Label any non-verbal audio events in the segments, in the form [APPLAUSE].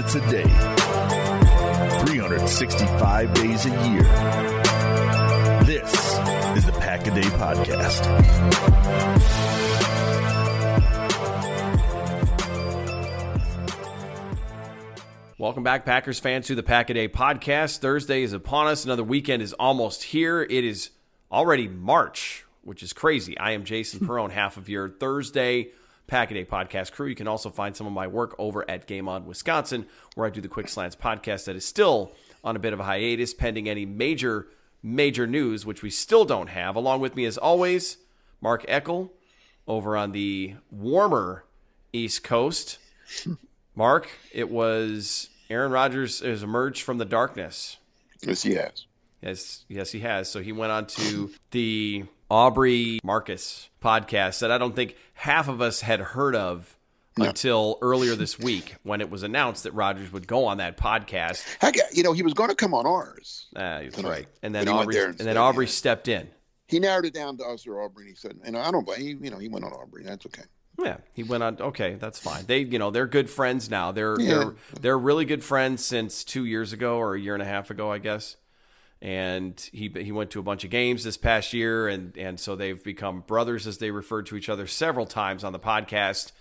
Minutes a day, 365 days a year. This is the Pack a Day Podcast. Welcome back, Packers fans, to the Pack a Day podcast. Thursday is upon us. Another weekend is almost here. It is already March, which is crazy. I am Jason [LAUGHS] Perone, half of your Thursday Pack a podcast crew. You can also find some of my work over at Game On Wisconsin, where I do the Quick Slants podcast that is still on a bit of a hiatus pending any major, major news, which we still don't have. Along with me, as always, Mark Eckel over on the warmer East Coast. Mark, it was Aaron Rodgers has emerged from the darkness. Yes, he has. Yes, yes, he has. So he went on to the Aubrey Marcus podcast that I don't think half of us had heard of No. until earlier this week when it was announced that Rodgers would go on that podcast. Heck, you know, he was going to come on ours. Uh, that's right. And then But he went Aubrey there and then Aubrey stepped in. He narrowed it down to us or Aubrey. And he said, and I don't blame he, you know, he went on Aubrey. That's okay. Yeah, he went on. Okay, that's fine. They, you know, they're good friends now. They're Yeah. they're they're really good friends since two years ago or a year and a half ago, I guess. And he he went to a bunch of games this past year, and and so they've become brothers as they referred to each other several times on the podcast.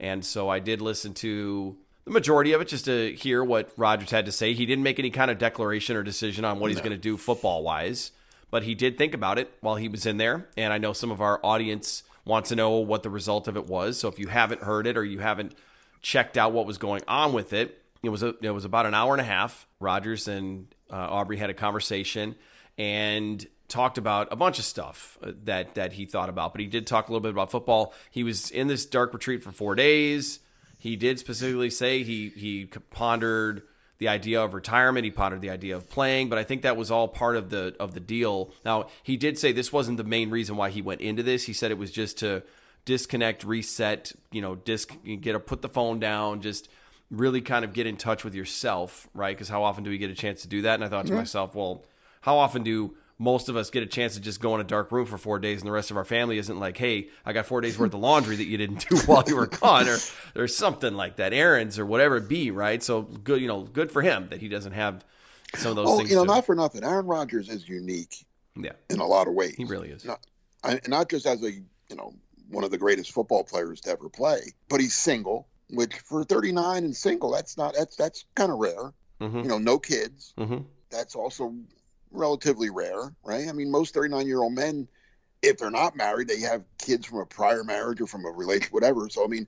And so I did listen to the majority of it just to hear what Rodgers had to say. He didn't make any kind of declaration or decision on what he's going to do football wise, but he did think about it while he was in there. And I know some of our audience wants to know what the result of it was. So if you haven't heard it or you haven't checked out what was going on with it, it was a, it was about an hour and a half. Rodgers and uh, Aubrey had a conversation and talked about a bunch of stuff uh, that that he thought about. But he did talk a little bit about football. He was in this dark retreat for four days. He did specifically say he he pondered the idea of retirement. He pondered the idea of playing, but I think that was all part of the of the deal. Now he did say this wasn't the main reason why he went into this. He said it was just to disconnect, reset, you know, disc, get a put the phone down, just really kind of get in touch with yourself, right? Because how often do we get a chance to do that? And I thought to mm-hmm. myself, well, how often do most of us get a chance to just go in a dark room for four days and the rest of our family isn't like, hey, I got four days worth of laundry that you didn't do [LAUGHS] while you were gone or, or something like that, errands or whatever it be, right? So good, you know, good for him that he doesn't have some of those Oh, things. you know, to- not for nothing. Aaron Rodgers is unique yeah, in a lot of ways. he really is. Not, I, not just as a you know one of the greatest football players to ever play. But he's single, which for 39 and single, that's not that's that's kind of rare. Mm-hmm. You know, no kids. Mm-hmm. That's also relatively rare, right? I mean, most 39 year old men, if they're not married, they have kids from a prior marriage or from a relationship, whatever. So I mean,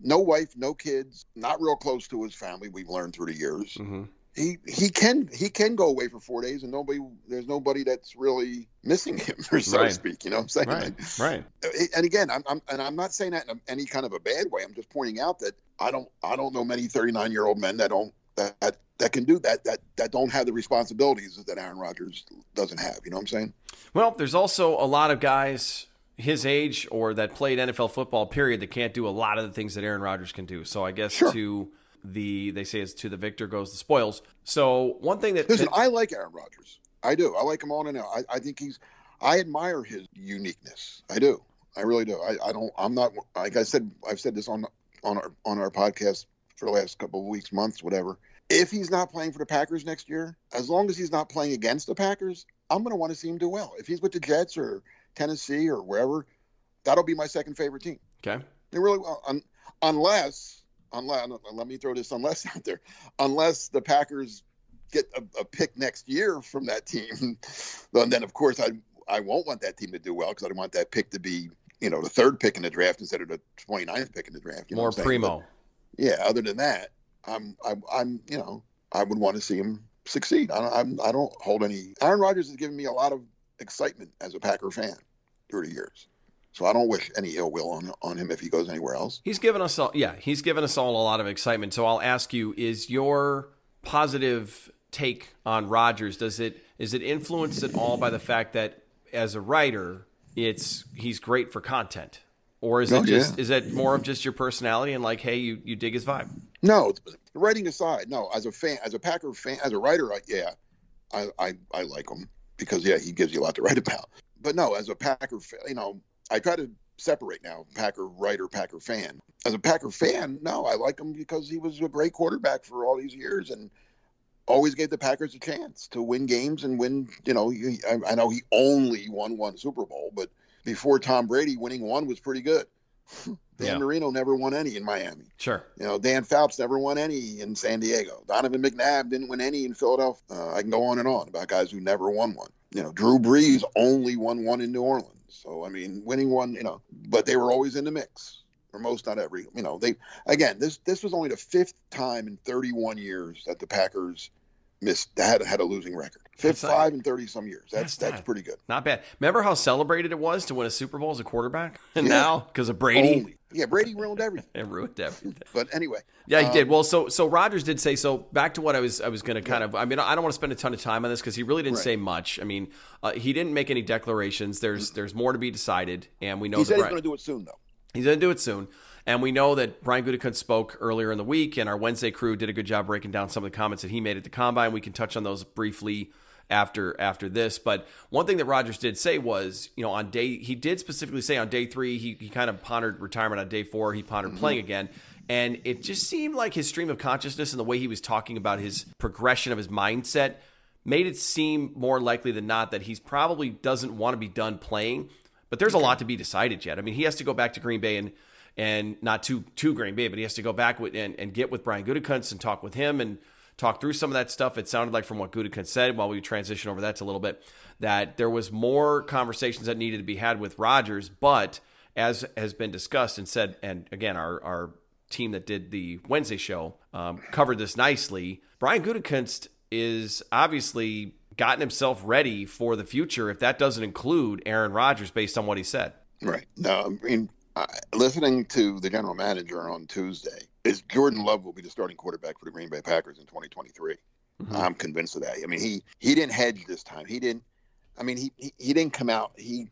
no wife, no kids, not real close to his family. We've learned through the years. Mm-hmm. He he can he can go away for four days and nobody there's nobody that's really missing him, or [LAUGHS] so Right. to speak. You know what I'm saying? Right. Right. Eh, and again, I'm, I'm and I'm not saying that in any kind of a bad way. I'm just pointing out that I don't I don't know many 39 year old men that don't that, that that can do that that that don't have the responsibilities that Aaron Rodgers doesn't have. You know what I'm saying? Well, there's also a lot of guys his age or that played NFL football period that can't do a lot of the things that Aaron Rodgers can do. So I guess Sure. to the they say it's to the victor goes the spoils. So one thing that, Listen, I like Aaron Rodgers. I do. I like him on and out. I, I think he's. I admire his uniqueness. I do. I really do. I, I don't. I'm not. Like I said, I've said this on on our on our podcast for the last couple of weeks, months, whatever. If he's not playing for the Packers next year, as long as he's not playing against the Packers, I'm going to want to see him do well. If he's with the Jets or Tennessee or wherever, that'll be my second favorite team. okay. They really will, un, unless, unless, let me throw this unless [LAUGHS] out there, unless the Packers get a, a pick next year from that team, [LAUGHS] and then of course I I won't want that team to do well because I don't want that pick to be you know the third pick in the draft instead of the 29th pick in the draft. You know More primo. But, yeah. Other than that, I'm I'm, I'm you know I would want to see him succeed. I don't I'm, I don't hold any. Aaron Rodgers has given me a lot of excitement as a Packer fan through the years. So I don't wish any ill will on on him if he goes anywhere else. He's given us all, yeah, he's given us all a lot of excitement. So I'll ask you: Is your positive take on Rodgers does it is it influenced at all by the fact that as a writer, it's he's great for content, or is Oh, it just yeah. is it more of just your personality and like, hey, you you dig his vibe? No, writing aside, no. As a fan, as a Packer fan, as a writer, I, yeah, I, I I like him because yeah, he gives you a lot to write about. But no, as a Packer, fan, you know, I try to separate now Packer writer, Packer fan. As a Packer fan, no, I like him because he was a great quarterback for all these years and always gave the Packers a chance to win games and win. You know, he, I, I know he only won one Super Bowl, but before Tom Brady, winning one was pretty good. [LAUGHS] Dan Yeah. Marino never won any in Miami. Sure. You know, Dan Fouts never won any in San Diego. Donovan McNabb didn't win any in Philadelphia. Uh, I can go on and on about guys who never won one. You know, Drew Brees only won one in New Orleans. So I mean, winning one, you know, but they were always in the mix. For most, not every. You know, they again. This this was only the fifth time in 31 years that the Packers missed had had a losing record. Fifth, five and 30 some years. That's That's that's, pretty good. Not bad. Remember how celebrated it was to win a Super Bowl as a quarterback? And [LAUGHS] Yeah. now, because of Brady, Only. Yeah, Brady ruined everything. [LAUGHS] it ruined everything. But anyway, Yeah, he Um, did. Well, so so Rodgers did say so. Back to what I was I was going to kind of. I mean, I don't want to spend a ton of time on this because he really didn't Right. say much. I mean, uh, he didn't make any declarations. There's there's more to be decided, and we know he said he's going to do it soon, though. He's going to do it soon. And we know that Brian Gutekunst spoke earlier in the week, and our Wednesday crew did a good job breaking down some of the comments that he made at the combine. We can touch on those briefly after after this. But one thing that Rodgers did say was, you know, on day he did specifically say on day three he, he kind of pondered retirement. On day four he pondered playing mm-hmm. again. And it just seemed like his stream of consciousness and the way he was talking about his progression of his mindset made it seem more likely than not that he's probably doesn't want to be done playing. But there's a lot to be decided yet. I mean, he has to go back to Green Bay and and not to to Green Bay, but he has to go back with and, and get with Brian Gutekunst and talk with him and talk through some of that stuff. It sounded like from what Gutekunst said while we transition over that a little bit that there was more conversations that needed to be had with Rodgers, but as has been discussed and said, and again, our our team that did the Wednesday show um, covered this nicely. Brian Gutekunst is obviously gotten himself ready for the future. If that doesn't include Aaron Rodgers, based on what he said. Right. No, I mean, I, listening to the general manager on Tuesday, is Jordan Love will be the starting quarterback for the Green Bay Packers in 2023. Mhm. I'm convinced of that. I mean, he he didn't hedge this time. He didn't. I mean, he he, he didn't come out. He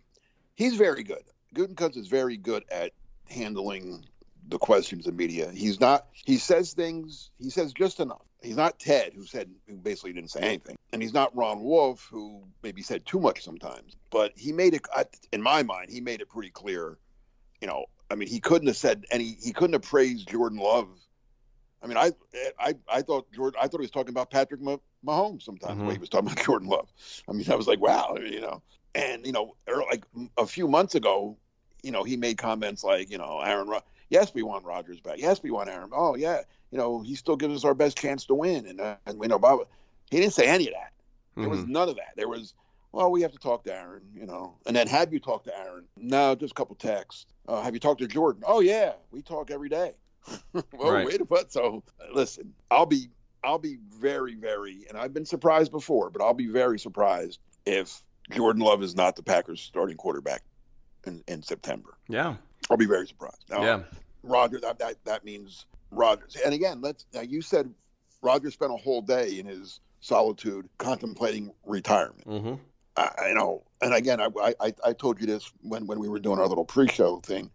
he's very good. Gutekunst is very good at handling the questions of media. He's not. He says things. He says just enough. He's not Ted, who said who basically didn't say anything, and he's not Ron Wolf, who maybe said too much sometimes. But he made it. In my mind, he made it pretty clear. You know, I mean, he couldn't have said any. He couldn't have praised Jordan Love. I mean, I I I thought Jordan. I thought he was talking about Patrick Mah- Mahomes sometimes the way he was talking about [LAUGHS] Jordan Love. I mean, I was like, wow, you know. And you know, like a few months ago, you know, he made comments like, you know, Aaron, Rod- yes, we want Rodgers back. Yes, we want Aaron. Oh, yeah, you know, he still gives us our best chance to win. And, uh, and you know, Bob, he didn't say any of that. There was Mhm. none of that. There was, well, we have to talk to Aaron, you know. And then have you talked to Aaron? No, just a couple texts. Uh, have you talked to Jordan? Oh yeah, we talk every day. [LAUGHS] well, Right. wait a minute. So listen, I'll be, I'll be very, very, and I've been surprised before, but I'll be very surprised if Jordan Love is not the Packers' starting quarterback in, in September. Yeah. I'll be very surprised. Now, Yeah. Roger, that, that that means Rodgers. And again, let's. Now you said Roger spent a whole day in his solitude contemplating retirement. Mm-hmm. I, I know, and again, I, I I told you this when when we were doing our little pre-show thing.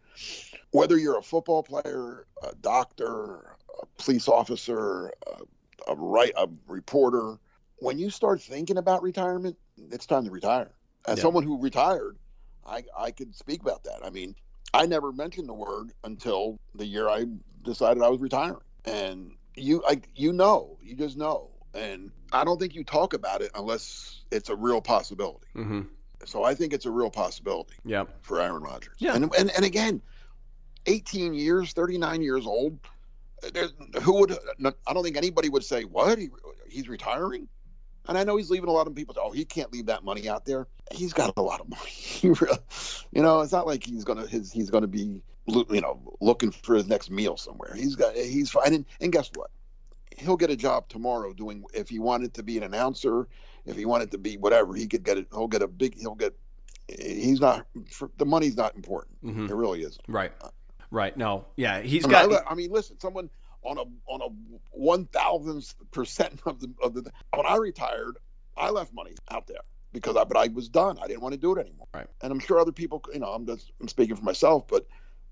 Whether you're a football player, a doctor, a police officer, a, a right a reporter, when you start thinking about retirement, it's time to retire. As Yeah. someone who retired, I I could speak about that. I mean, I never mentioned the word until the year I decided I was retiring, and you I you know, you just know, and I don't think you talk about it unless it's a real possibility. Mm-hmm. So I think it's a real possibility Yeah. for Aaron Rodgers. Yeah. And and, and again, 18 years, 39 years old. Who would? I don't think anybody would say what he, he's retiring. And I know he's leaving a lot of people. Oh, he can't leave that money out there. He's got a lot of money. [LAUGHS] Really, you know, it's not like he's gonna his he's gonna be you know looking for his next meal somewhere. He's got he's fine. And, and guess what? He'll get a job tomorrow doing if he wanted to be an announcer, if he wanted to be whatever, he could get it. He'll get a big. He'll get. He's not. The money's not important. Mhm. It really isn't. Right. Right. No. Yeah. He's I mean, got. I, I mean, listen, someone on a on a one thousandth percent of the of the when I retired, I left money out there because I but I was done. I didn't want to do it anymore. Right. And I'm sure other people, you know, I'm just I'm speaking for myself, but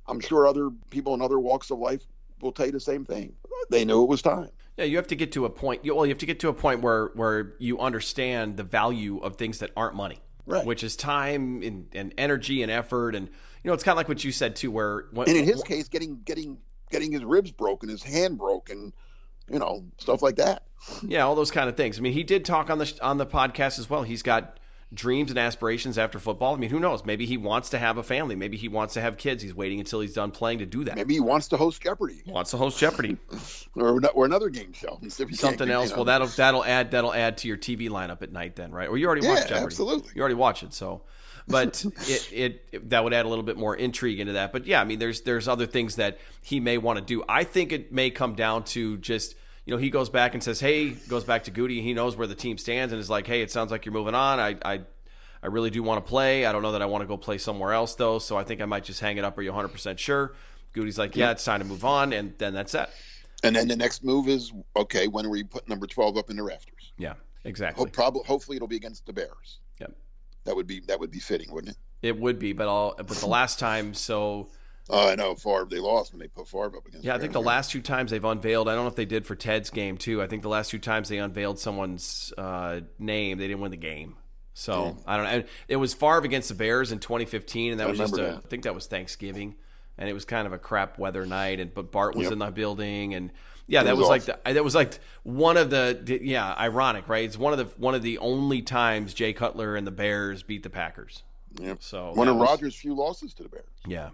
I'm sure other people in other walks of life will tell you the same thing. They knew it was time. Yeah, you have to get to a point. you- Well, you have to get to a point where where you understand the value of things that aren't money, Right. Which is time and, and energy and effort, and you know, it's kind of like what you said too, where when, And in his case, getting getting getting his ribs broken, his hand broken, you know, stuff like that. yeah, all those kind of things. I mean, he did talk on the on the podcast as well. He's got dreams and aspirations after football. I mean, who knows? Maybe he wants to have a family. Maybe he wants to have kids. He's waiting until he's done playing to do that. Maybe he wants to host Jeopardy wants to host Jeopardy. [LAUGHS] or or another game show. If he can't Something else. you know. Well, that'll that'll add that'll add to your TV lineup at night then, right? Or you already Yeah, watch Jeopardy. absolutely. You already watch it, so. But it, [LAUGHS] it, it that would add a little bit more intrigue into that. But yeah, I mean, there's there's other things that he may want to do. I think it may come down to just you know he goes back and says, hey, goes back to Goody. He knows where the team stands and is like, hey, it sounds like you're moving on. I I I really do want to play. I don't know that I want to go play somewhere else though. So I think I might just hang it up. Are you 100 percent sure? Goody's like, yeah, it's time to move on, and then that's it. And then the next move is okay. When are we put number twelve up in the rafters? Yeah, exactly. Probably, hopefully, it'll be against the Bears. Yep. That would be that would be fitting, wouldn't it? It would be, but I'll, but the last time, so Oh, I know Favre. They lost when they put Favre up against. yeah, I think the last two times they've unveiled. I don't know if they did for Ted's game too. I think the last two times they unveiled someone's uh, name, they didn't win the game. So I don't know. And It was Favre against the Bears in 2015, and that I was just a, remember I think that was Thanksgiving, and it was kind of a crap weather night. And but Bart was Yep. in the building, and yeah, that was was, like the, that was like one of the yeah, ironic, right? It's one of the one of the only times Jay Cutler and the Bears beat the Packers. Yeah. So one of was- Rodgers' few losses to the Bears. yeah.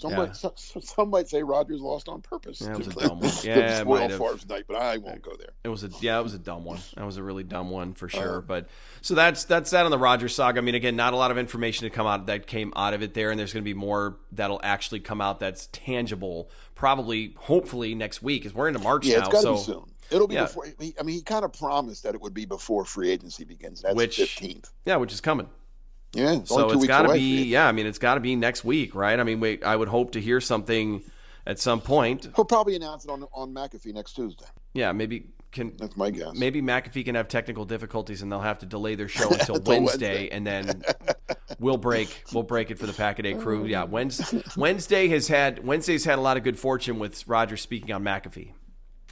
Some Yeah. might some, some might say Rodgers lost on purpose [LAUGHS] Yeah, it was to, a dumb one. Yeah, it spoil might have. Favre's night, but I won't go there. It was a yeah, it was a dumb one. That was a really dumb one for sure. Uh, but so that's that's that on the Rodgers saga. I mean, again, not a lot of information to come out that came out of it there, and there's going to be more that'll actually come out that's tangible. Probably, hopefully next week, as we're into March Yeah, now. it's so be soon. It'll be Yeah. before. I mean, he kind of promised that it would be before free agency begins. That's Which- fifteenth. yeah, which is coming. Yeah, it's So it's got to be yeah. I mean, it's got to be next week, right? I mean, wait, I would hope to hear something at some point. He'll probably announce it on on McAfee next Tuesday. Yeah, maybe can That's my guess. maybe McAfee can have technical difficulties and they'll have to delay their show [LAUGHS] until Until Wednesday, Wednesday. and then we'll break we'll break it for the Pack a Day crew. Yeah, Wednesday, Wednesday has had Wednesday's had a lot of good fortune with Roger speaking on McAfee.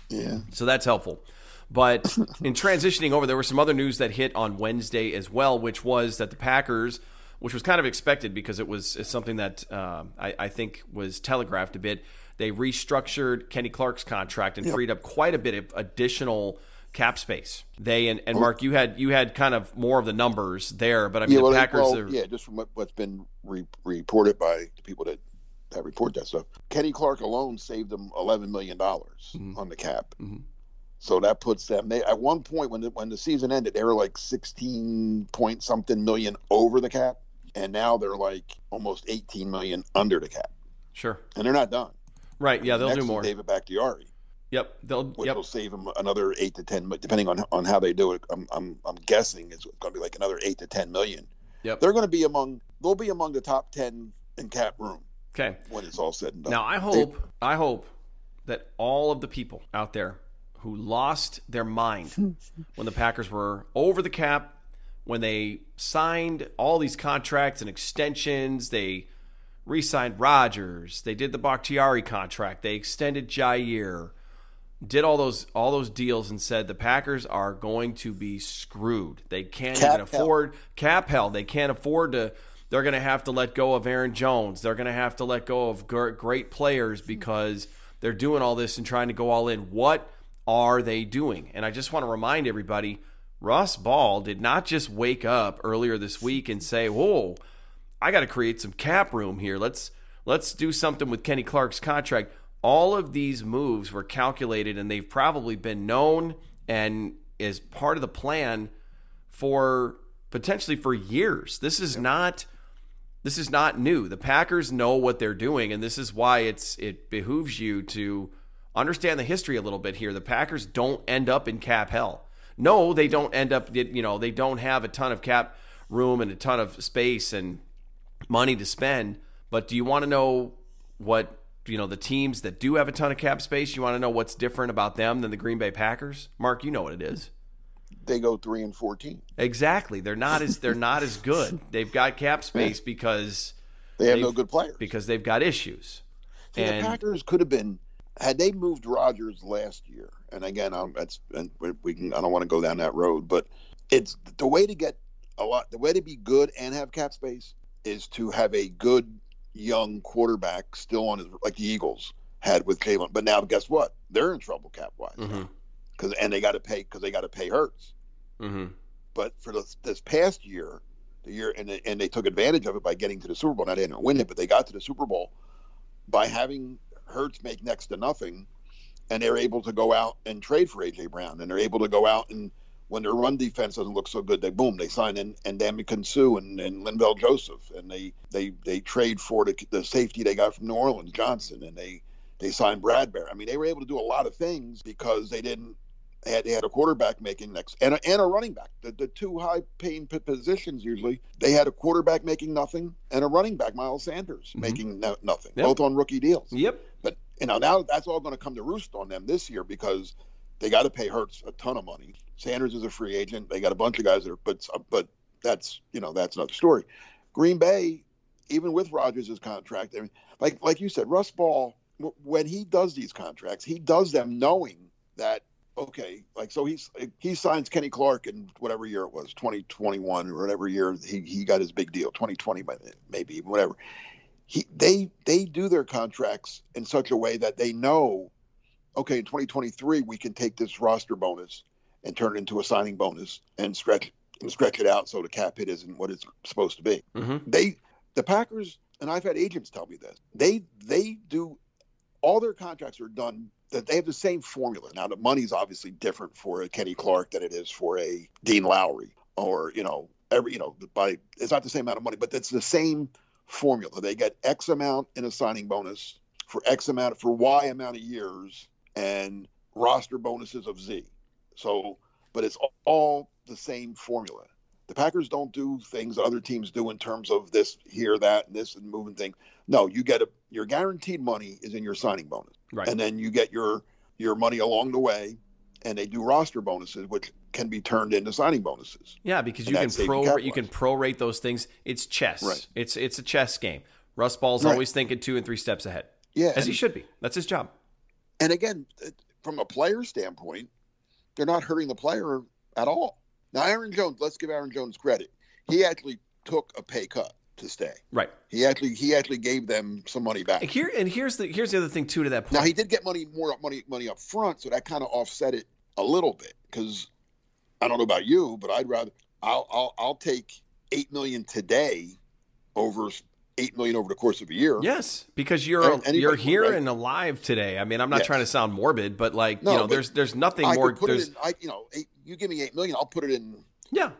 Yeah. So that's helpful. But [LAUGHS] in transitioning over, there were some other news that hit on Wednesday as well, which was that the Packers, which was kind of expected because it was something that uh, I, I think was telegraphed a bit. They restructured Kenny Clark's contract and freed up quite a bit of additional cap space. They and, and Mark, you had you had kind of more of the numbers there, but I mean yeah, well, the Packers. well, are, yeah, just from what, what's been re- reported by the people that that report that stuff. Kenny Clark alone saved them eleven million dollars Mhm. on the cap. Mhm. So that puts them. They at one point when the, when the season ended, they were like sixteen point something million over the cap, and now they're like almost eighteen million under the cap, Sure. and they're not done. Right. Yeah, they'll Next do more. David Bakhtiari, Yep. They'll. which Yep. will save them another eight to ten, depending on on how they do it, I'm I'm, I'm guessing it's going to be like another eight to ten million. Yep. They're going to be among they'll be among the top ten in cap room Okay. when it's all said and done. Now I hope I hope that all of the people out there who lost their mind [LAUGHS] when the Packers were over the cap, when they signed all these contracts and extensions, they re-signed Rodgers, they did the Bakhtiari contract, they extended Jaire, did all those all those deals and said the Packers are going to be screwed. They can't Cap even hell. afford cap hell. They can't afford to. They're going to have to let go of Aaron Jones. They're going to have to let go of gr- great players because they're doing all this and trying to go all in. What are they doing? And I just want to remind everybody, Russ Ball did not just wake up earlier this week and say, "Whoa, I got to create some cap room here. Let's let's do something with Kenny Clark's contract." All of these moves were calculated and they've probably been known and is part of the plan for potentially for years. This is not this is not new. The Packers know what they're doing and this is why it's it behooves you to understand the history a little bit here. The Packers don't end up in cap hell. No, they don't end up you know, they don't have a ton of cap room and a ton of space and money to spend, but do you want to know what you know the teams that do have a ton of cap space, you want to know what's different about them than the Green Bay Packers? Mark, you know what it is. they go three and fourteen. Exactly. They're not as they're not as good. [LAUGHS] They've got cap space because They have no good players. because they've got issues. See, and the Packers could have been had they moved Rodgers last year. And again, I'm, that's and we- we can. I don't want to go down that road, but it's the way to get a lot. The way to be good and have cap space is to have a good young quarterback still on his like the Eagles had with Jalen. But now, guess what? They're in trouble cap wise because and they got to pay because they got to pay Hurts. hmm But for this, this past year, the year and they, and they took advantage of it by getting to the Super Bowl. Now they didn't win it, but they got to the Super Bowl by having Hurts make next to nothing, and they're able to go out and trade for AJ Brown, and they're able to go out and when their run defense doesn't look so good, they boom, they sign in and Ndamukong Suh and, and Linval Joseph, and they they they trade for the, the safety they got from New Orleans, Johnson, and they they signed Bradberry. I mean, they were able to do a lot of things because they didn't had, they had a quarterback making next and a, and a running back. The, the two high paying p- positions usually they had a quarterback making nothing and a running back, Miles Sanders, mm-hmm. making no, nothing, Yep. both on rookie deals. Yep. But you know now that's all going to come to roost on them this year because they got to pay Hurts a ton of money. Sanders is a free agent. They got a bunch of guys that are, but uh, but that's you know that's another story. Green Bay, even with Rodgers' contract, I mean, like like you said, Russ Ball, w- when he does these contracts, he does them knowing that okay, like so he's he signs Kenny Clark in whatever year it was, 2021 or whatever year he, he got his big deal, 2020 maybe whatever. He they they do their contracts in such a way that they know, okay, in 2023 we can take this roster bonus and turn it into a signing bonus and stretch and stretch it out so the cap hit isn't what it's supposed to be hmm they the Packers and I've had agents tell me this. They they do all their contracts are done that they have the same formula. Now the money's obviously different for a Kenny Clark than it is for a Dean Lowry or you know every you know by it's not the same amount of money, but it's the same formula. They get X amount in a signing bonus for X amount for Y amount of years and roster bonuses of Z. So, but it's all the same formula. The Packers don't do things that other teams do in terms of this, here, that, and this, and moving things. No, you get a your guaranteed money is in your signing bonus, Right. and then you get your your money along the way, and they do roster bonuses, which can be turned into signing bonuses. Yeah, because And you can that's safety pro you can prorate those things. It's chess. Right. It's it's a chess game. Russ Ball's Right. always thinking two and three steps ahead, Yeah, as he should be. That's his job. and again, from a player standpoint, they're not hurting the player at all. Now, Aaron Jones, let's give Aaron Jones credit. He actually took a pay cut to stay. Right. He actually he actually gave them some money back. Here and here's the here's the other thing too to that point. Now he did get money more money money up front, so that kind of offset it a little bit because I don't know about you, but I'd rather I'll I'll, I'll take eight million today over eight million over the course of a year. Yes, because you're you're here right. and alive today. I mean, I'm not Yes. trying to sound morbid, but like No, you know, there's there's nothing I more. There's in. I you know, eight, you give me eight million, I'll put it in yeah,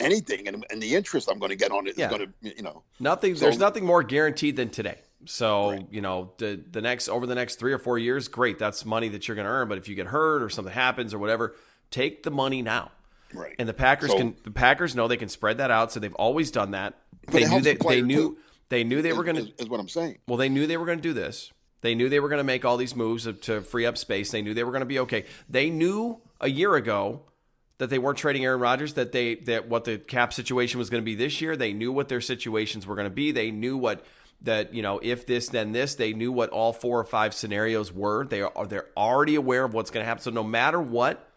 anything, and, and the interest I'm going to get on it is Yeah. going to you know. nothing. So- there's nothing more guaranteed than today. So Right. you know, the the next over the next three or four years, great. That's money that you're going to earn. But if you get hurt or something happens or whatever, take the money now. Right. And the Packers So- can the Packers know they can spread that out, so they've always done that. They knew they, the they knew too. they knew they were is- going is, to is what I'm saying. well, they knew they were going to do this. They knew they were going to make all these moves to free up space. They knew they were going to be okay. They knew a year ago that they weren't trading Aaron Rodgers. That they that what the cap situation was going to be this year. They knew what their situations were going to be. They knew what that you know if this then this. They knew what all four or five scenarios were. They are they're already aware of what's going to happen. So no matter what,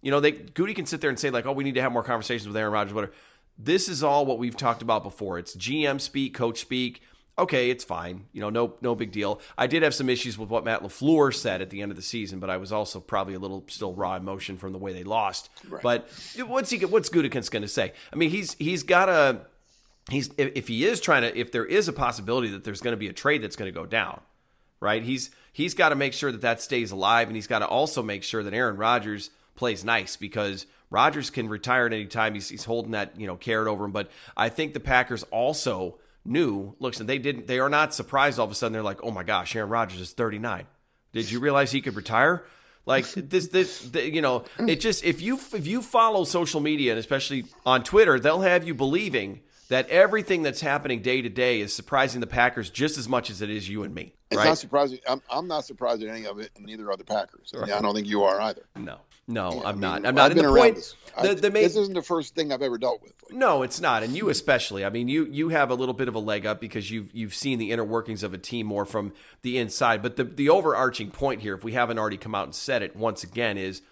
you know, they Goody can sit there and say like, "Oh, we need to have more conversations with Aaron Rodgers." Whatever. This is all what we've talked about before. It's GM speak, coach speak. Okay, it's fine. You know, no, no big deal. I did have some issues with what Matt LaFleur said at the end of the season, but I was also probably a little still raw emotion from the way they lost. But what's he? What's Gutekunst going to say? I mean, he's he's got a he's if, if he is trying to if there is a possibility that there's going to be a trade that's going to go down right he's he's got to make sure that that stays alive and he's got to also make sure that Aaron Rodgers plays nice because Rodgers can retire at any time he's, he's holding that you know carrot over him but I think the Packers also knew listen they didn't they are not surprised all of a sudden they're like oh my gosh Aaron Rodgers is 39 did you realize he could retire like this this the, you know it just if you if you follow social media and especially on Twitter they'll have you believing that everything that's happening day to day is surprising the Packers just as much as it is you and me. It's right? not surprising. I'm, I'm not surprised at any of it, and neither are the Packers. And I don't think you are either. no, no, Yeah, I'm I not. I'm not. I've been the around point, this. the, the main, this isn't the first thing I've ever dealt with. Like, no, it's not, and you especially. I mean, you you have a little bit of a leg up because you've you've seen the inner workings of a team more from the inside. But the the overarching point here, if we haven't already come out and said it once again, is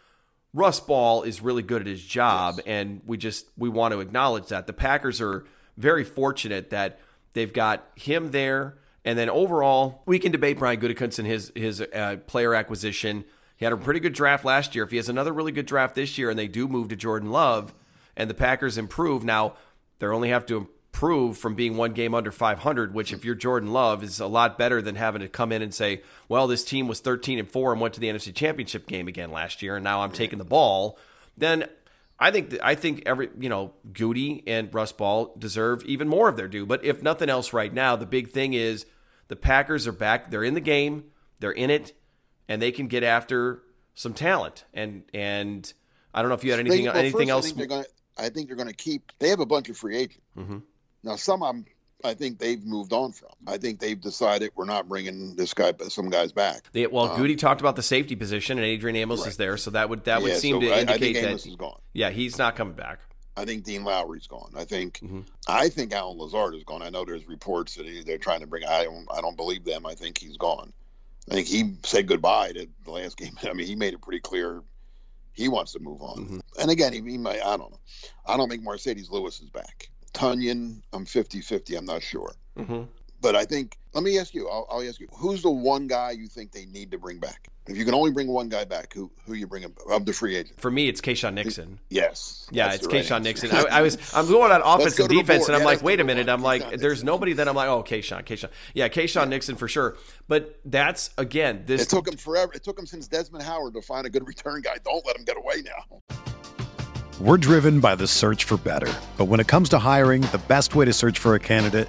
Russ Ball is really good at his job, and we just we want to acknowledge that the Packers are very fortunate that they've got him there, and then overall we can debate Brian Gutekunst and his his uh, player acquisition. He had a pretty good draft last year. If he has another really good draft this year, and they do move to Jordan Love, and the Packers improve, now they only have to improve from being one game under 500, which if you're Jordan Love is a lot better than having to come in and say, well, this team was 13 and 4 and went to the NFC Championship game again last year and now I'm taking the ball. Then I think I think every, you know, Goody and Russ Ball deserve even more of their due, but if nothing else right now, the big thing is the Packers are back, they're in the game, they're in it and they can get after some talent. And and I don't know if you had anything well, anything first, I else think gonna. I think they're going to keep. They have a bunch of free agents. Mm-hmm. Now, some of them, I think they've moved on from. I think they've decided we're not bringing this guy, but some guys back. They, well, Goody talked about the safety position, and Adrian Amos is Um, there, so that would that would Yeah, seem so to I- I indicate think that Amos is gone. yeah, he's not coming back. I think Dean Lowry's gone. I think Mm-hmm. I think Allen Lazard is gone. I know there's reports that he, they're trying to bring. I don't I don't believe them. I think he's gone. I think he said goodbye to the last game. I mean, he made it pretty clear he wants to move on. Mm-hmm. And again, he, he might. I don't know. I don't think Marcedes Lewis is back. Tonyan, I'm 50-50. I'm not sure. Mm-hmm. But I think. Let me ask you. I'll, I'll ask you. Who's the one guy you think they need to bring back? If you can only bring one guy back, who who you bring him of the free agent? For me, it's Keisean Nixon. Yes. Yeah, it's the right Keisean answer. Nixon. I, I was I'm going on [LAUGHS] offense go and defense, and I'm Yeah, like, wait a minute. I'm like, Keisean there's Nixon. nobody that I'm like, oh, Keisean, Keisean. Yeah, Keisean Nixon for sure. But that's again this It took him forever. It took him since Desmond Howard to find a good return guy. Don't let him get away now. We're driven by the search for better. But when it comes to hiring, the best way to search for a candidate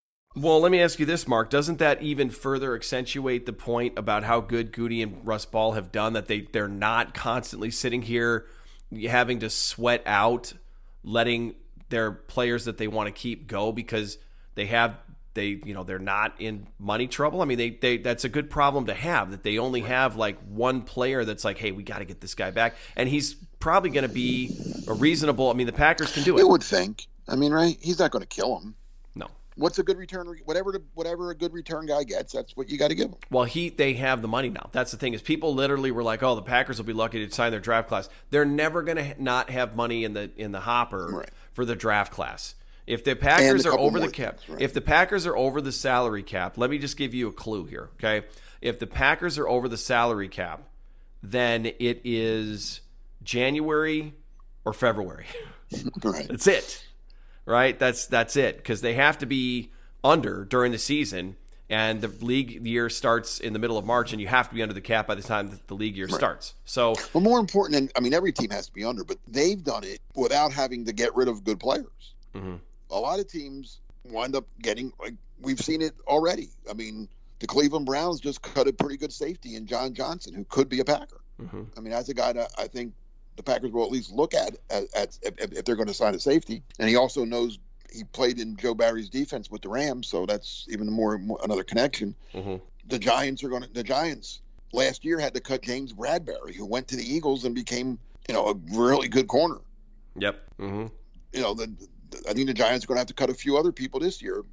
Well, let me ask you this, Mark. Doesn't that even further accentuate the point about how good Goody and Russ Ball have done that they they're not constantly sitting here having to sweat out letting their players that they want to keep go because they have they you know they're not in money trouble. I mean they they that's a good problem to have that they only have like one player that's like hey we got to get this guy back and he's probably going to be a reasonable. I mean the Packers can do it. You would think. I mean, right? He's not going to kill him. What's a good return? Whatever whatever a good return guy gets, that's what you got to give him. Well, he they have the money now. That's the thing is people literally were like, "Oh, the Packers will be lucky to sign their draft class." They're never going to not have money in the in the hopper Right. for the draft class. If the Packers are over the cap, things, right. if the Packers are over the salary cap, let me just give you a clue here, okay? If the Packers are over the salary cap, then it is January or February. [LAUGHS] Right. That's it. Right? That's that's it because they have to be under during the season and the league year starts in the middle of March and you have to be under the cap by the time that the league year starts. So, But more important, and I mean, every team has to be under, but they've done it without having to get rid of good players. Mhm. A lot of teams wind up getting like we've seen it already. I mean, the Cleveland Browns just cut a pretty good safety in John Johnson, who could be a Packer. Mhm. I mean, that's a guy that I think the Packers will at least look at at, at if, if they're going to sign a safety. And he also knows he played in Joe Barry's defense with the Rams, so that's even more, more another connection. mhm. The Giants are going to the Giants last year had to cut James Bradberry, who went to the Eagles and became you know a really good corner. yep. hmm You know, the, the, I think the Giants are going to have to cut a few other people this year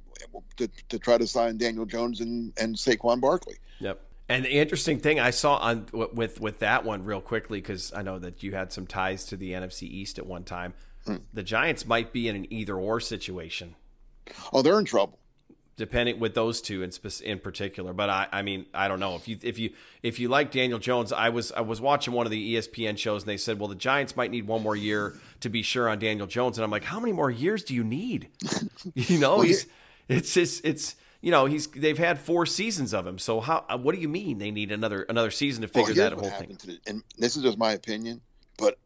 to, to try to sign Daniel Jones and and Saquon Barkley. Yep. And the interesting thing I saw on with with that one real quickly because I know that you had some ties to the NFC East at one time. Hmm. The Giants might be in an either or situation. Oh, they're in trouble. depending with those two in in particular. But I, I mean, I don't know if you if you if you like Daniel Jones. I was I was watching one of the ESPN shows and they said, well, the Giants might need one more year to be sure on Daniel Jones, and I'm like, how many more years do you need? [LAUGHS] you know, he's it's just it's. You know he's. They've had four seasons of him. So how? Uh, what do you mean they need another another season to figure here's that whole thing? the, and this is just my opinion, but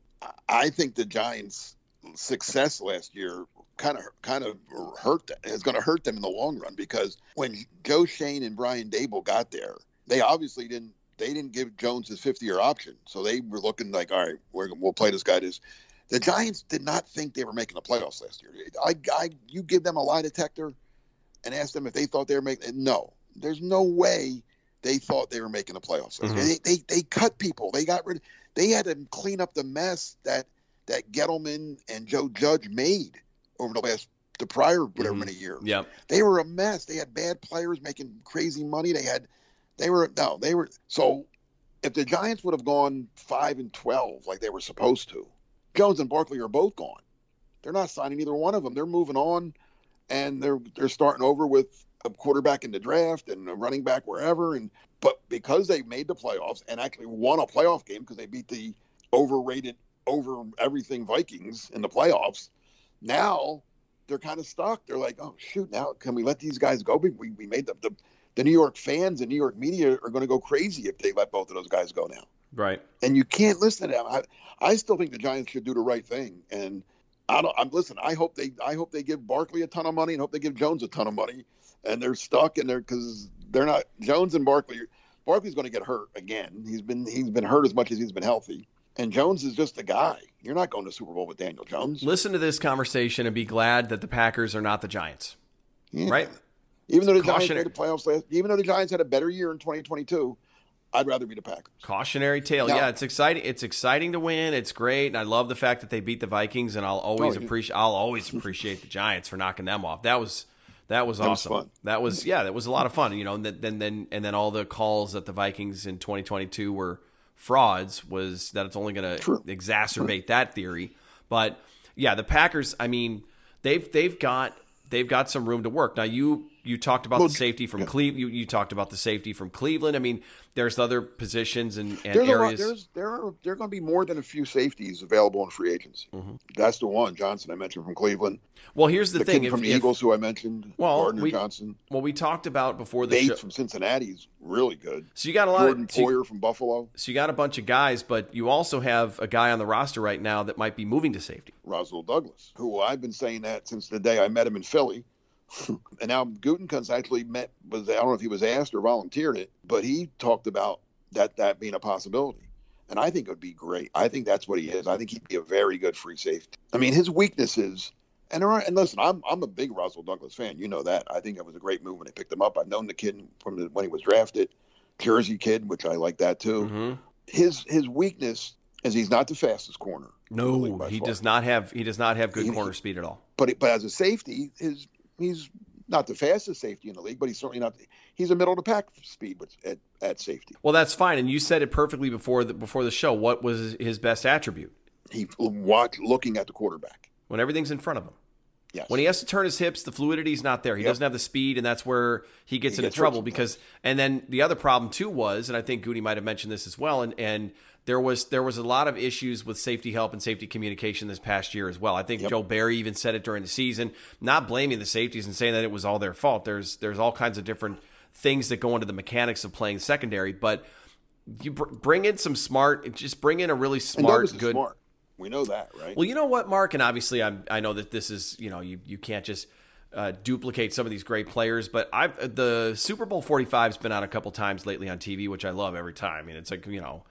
I- think the Giants' success last year kind of kind of hurt them. Is going to hurt them in the long run because when Joe Schoen and Brian Daboll got there, they obviously didn't. They didn't give Jones his 50 year option, so they were looking like, all right, we're, we'll play this guy. This the Giants did not think they were making the playoffs last year. I, I, you give them a lie detector and ask them if they thought they were making. No, there's no way they thought they were making the playoffs. year. They, they they cut people. They got rid. They had to clean up the mess that that Gettleman and Joe Judge made over the last the prior whatever Mhm. many years. Yep. They were a mess. They had bad players making crazy money. They had they were no, they were so if the Giants would have gone five and twelve like they were supposed to, Jones and Barkley are both gone. They're not signing either one of them. They're moving on and they're they're starting over with a quarterback in the draft and a running back wherever and but because they made the playoffs and actually won a playoff game because they beat the overrated over everything Vikings in the playoffs, now they're kind of stuck. They're like, oh shoot, now can we let these guys go? We we, made the, the the New York fans and New York media are going to go crazy if they let both of those guys go now. Right. And you can't listen to them. I, I still think the Giants should do the right thing. And I don't. I'm listen. I hope they. I hope they give Barkley a ton of money and hope they give Jones a ton of money. And they're stuck and they're because they're not Jones and Barkley. Barkley's going to get hurt again. He's been he's been hurt as much as he's been healthy. And Jones is just a guy. You're not going to Super Bowl with Daniel Jones, Listen to this conversation and be glad that the Packers are not the Giants. Yeah. Right. Even though the Giants made the playoffs last, even though the Giants had a better year in 2022, I'd rather be the Packers. Cautionary tale. Now- yeah, it's exciting. It's exciting to win. It's great, and I love the fact that they beat the Vikings. And I'll oh, always Oh, yeah. appreciate. I'll always appreciate the Giants for knocking them off. That was that was That was awesome. fun. That was yeah, that was a lot of fun. You know, and then then and then all the calls that the Vikings in 2022 were frauds was that it's only going to True. exacerbate that theory. But yeah, the Packers. I mean, they've they've got they've got some room to work. Now you you talked about the safety from Cleveland. You, you talked about the safety from Cleveland. I mean, there's other positions and, and There's a lot, areas. there's there are there are going to be more than a few safeties available in free agency. Mm-hmm. That's the one Johnson I mentioned from Cleveland. well, here's the, The, thing. If, from the if- Eagles who I mentioned, Well, Gardner we- Johnson. well, we talked about before the show. From Cincinnati is really good. So you got a lot Jordan of so you, from Buffalo. so you got a bunch of guys, but you also have a guy on the roster right now that might be moving to safety. Rasul Douglas, who I've been saying that since the day I met him in Philly. [LAUGHS] and now Gutekunst actually met was I don't know if he was asked or volunteered it, but he talked about that that being a possibility. And I think it would be great. I think that's what he is. I think he'd be a very good free safety. I mean, his weaknesses and there are, and listen, I'm I'm a big Rasul Douglas fan. You know that. I think it was a great move when they picked him up. I've known the kid from the, when he was drafted, Jersey kid, which I like that too. Mm-hmm. His his weakness is he's not the fastest corner. in the league No, he far. does not have he does not have good He- corner speed at all. but but as a safety, his he's not the fastest safety in the league, but he's certainly not. He's a middle of the pack speed at at safety. Well, that's fine, and you said it perfectly before the before the show. What was his best attribute? He watch looking at the quarterback. When everything's in front of him. Yes. When he has to turn his hips, the fluidity's not there. He Yep. doesn't have the speed, and that's where he gets He into gets trouble because. And then the other problem too was, and I think Goody might have mentioned this as well, and and there was there was a lot of issues with safety help and safety communication this past year as well. I think Yep. Joe Barry even said it during the season, not blaming the safeties and saying that it was all their fault. There's there's all kinds of different things that go into the mechanics of playing secondary, but you br- bring in some smart, just bring in a really smart, good. smart. We know that, right? Well, you know what, Mark, and obviously, I'm, I know that this is, you know, you, you can't just uh, duplicate some of these great players, but I've the Super Bowl 45 has been on a couple times lately on TV, which I love every time. I mean, it's like you know,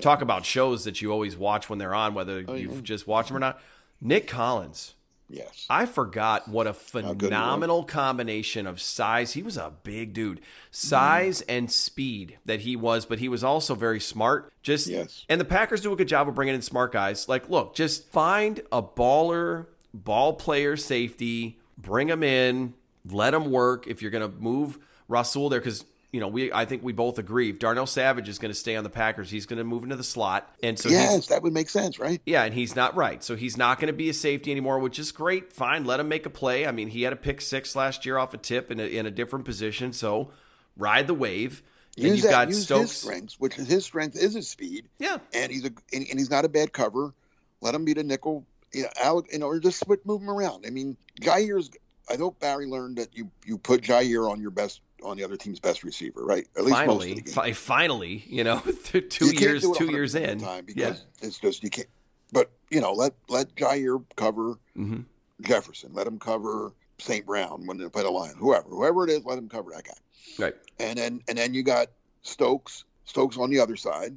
talk about shows that you always watch when they're on, whether Oh, you've just watched them or not. Nick Collins. yes. I forgot what a good he was. phenomenal combination of size. He was a big dude, size mm. and speed that he was, but he was also very smart. Just Yes. and the Packers do a good job of bringing in smart guys. Like, look, just find a baller, ball player, safety, bring him in, let him work. If you're going to move Rasul there, because you know we, I think we both agree. If Darnell Savage is going to stay on the Packers, he's going to move into the slot, and so yes, that would make sense, right? yeah, and he's not right. So he's not going to be a safety anymore, which is great. Fine, let him make a play. I mean, he had a pick six last year off a tip in a, in a different position. So ride the wave. And Use you've that. got use Stokes. his strengths, which is his strength is his speed. Yeah. and he's a and, and he's not a bad cover. Let him be the nickel. You know, you know, or just move him around. I mean, Jaire's. I hope Barry learned that you you put Jair on your best on the other team's best receiver, right? At least most of Finally, the game. fi- finally, you know, [LAUGHS] two You years, two years in. time Yeah. because it's just you can't. But you know, let let Jaire cover Mhm. Jefferson. Let him cover St. Brown when they play the line. Whoever, whoever it is, let him cover that guy. Right. And then and then you got Stokes, Stokes on the other side,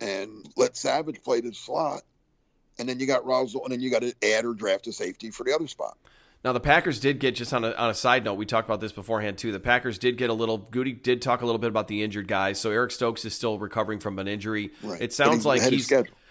and let Savage play the slot. And then you got Rasul, and then you got to add or draft a safety for the other spot. Now the Packers did get just on a on a side note. We talked about this beforehand too. The Packers did get a little. Goody did talk a little bit about the injured guys. So Eric Stokes is still recovering from an injury. Right. It sounds he's like he's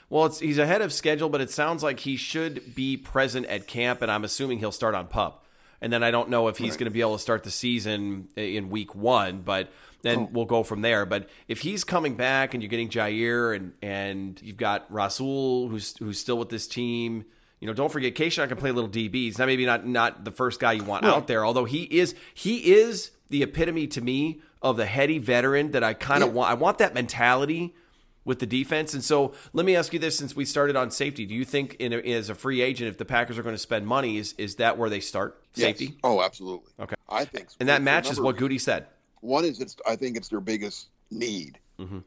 well. It's he's ahead of schedule, but it sounds like he should be present at camp, and I'm assuming he'll start on pup. And then I don't know if he's Right. going to be able to start the season in week one, but then Oh. we'll go from there. But if he's coming back and you're getting Jaire and and you've got Rasul who's who's still with this team, you know, don't forget Keisean can play a little DB. He's not maybe not not the first guy you want out there, although he is he is the epitome to me of the heady veteran that I kind of Yeah. want. I want that mentality with the defense. And so let me ask you this: since we started on safety, do you think in a, as a free agent, if the Packers are going to spend money, is is that where they start Yes. safety? Oh, absolutely. Okay. I think so. And that matches what Goody said. One is it's I think it's their biggest need. Mm-hmm.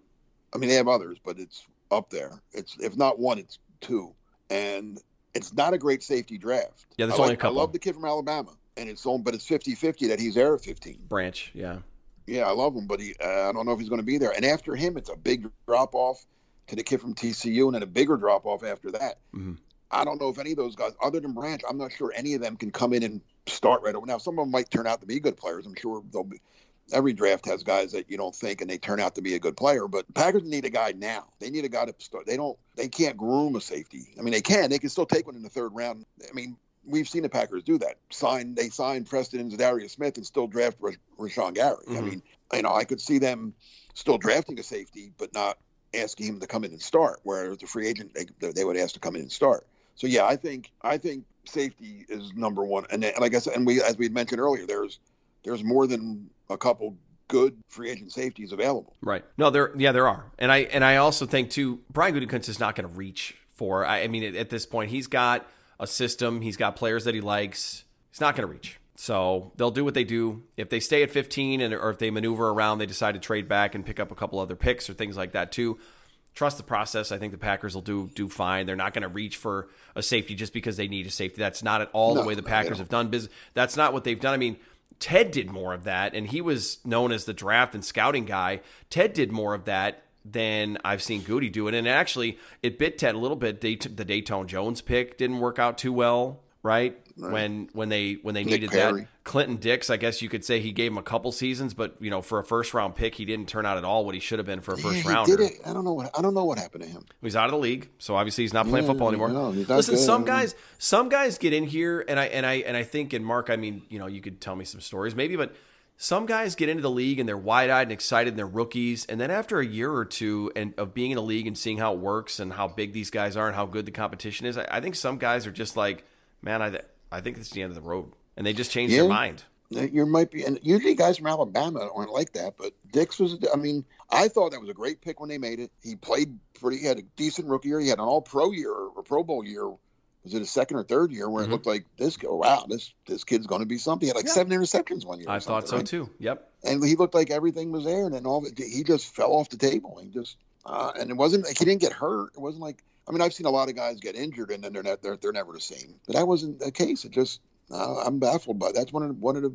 I mean they have others, but it's up there. It's if not one, it's two. And it's not a great safety draft. Yeah, there's I only like- a couple. I love the kid from Alabama, and it's on, but it's 50-50 that he's there at 15. Branch, yeah. Yeah, I love him, but he, uh, I don't know if he's going to be there. And after him, it's a big drop off to the kid from TCU, and then a bigger drop off after that. Mhm. I don't know if any of those guys, other than Branch, I'm not sure any of them can come in and start right away. Now, some of them might turn out to be good players. I'm sure they'll be, every draft has guys that you don't think and they turn out to be a good player. But Packers need a guy now. They need a guy to start. They don't. They can't groom a safety. I mean, they can. They can still take one in the third round. I mean, we've seen the Packers do that. Sign. They signed Preston and Za'Darius Smith and still draft Rash- Rashan Gary. Mm-hmm. I mean, you know, I could see them still drafting a safety, but not asking him to come in and start. Where the free agent, they, they would ask to come in and start. So yeah, I think I think safety is number one. And, and like I said, and we as we mentioned earlier, there's there's more than a couple good free agent safeties available. Right. No, there yeah there are, and I and I also think too Brian Gutekunst is not going to reach for. I, I mean, at, at, this point, he's got a system, he's got players that he likes. He's not going to reach. So they'll do what they do. If they stay at 15 and or if they maneuver around, they decide to trade back and pick up a couple other picks or things like that too. Trust the process. I think the Packers will do do fine. They're not going to reach for a safety just because they need a safety. That's not at all no, the way the Packers have done business. That's not what they've done. I mean, Ted did more of that, and he was known as the draft and scouting guy. Ted did more of that than I've seen Goody do it. And actually, it bit Ted a little bit. The Datone Jones pick didn't work out too well right? Right? When when they when they Nick needed Perry. that. Clinton Dix, I guess you could say he gave him a couple seasons, but you know, for a first round pick, he didn't turn out at all what he should have been for a first yeah, rounder. Did it. I don't know what I don't know what happened to him. He's out of the league, so obviously he's not playing yeah, football anymore. No, Listen, good. some guys some guys get in here, and I and I and I think and Mark, I mean, you know, you could tell me some stories maybe, but some guys get into the league and they're wide eyed and excited and they're rookies. And then after a year or two and of being in the league and seeing how it works and how big these guys are and how good the competition is, I, I think some guys are just like, man, I, I think it's the end of the road, and they just changed yeah. their mind. You might be, and usually guys from Alabama aren't like that. But Dix was, I mean, I thought that was a great pick when they made it. He played pretty, he had a decent rookie year. He had an All Pro year or Pro Bowl year. Was it his second or third year where mm-hmm. it looked like this? Go, wow, this this kid's going to be something. He had like yeah. seven interceptions one year. I thought so right? too. Yep. And he looked like everything was there, and then all he just fell off the table. He just, uh, and it wasn't like he didn't get hurt. It wasn't like I mean, I've seen a lot of guys get injured and then they're not, they're, they're never the same. But that wasn't the case. It just uh, I'm baffled by that. that's one of one of the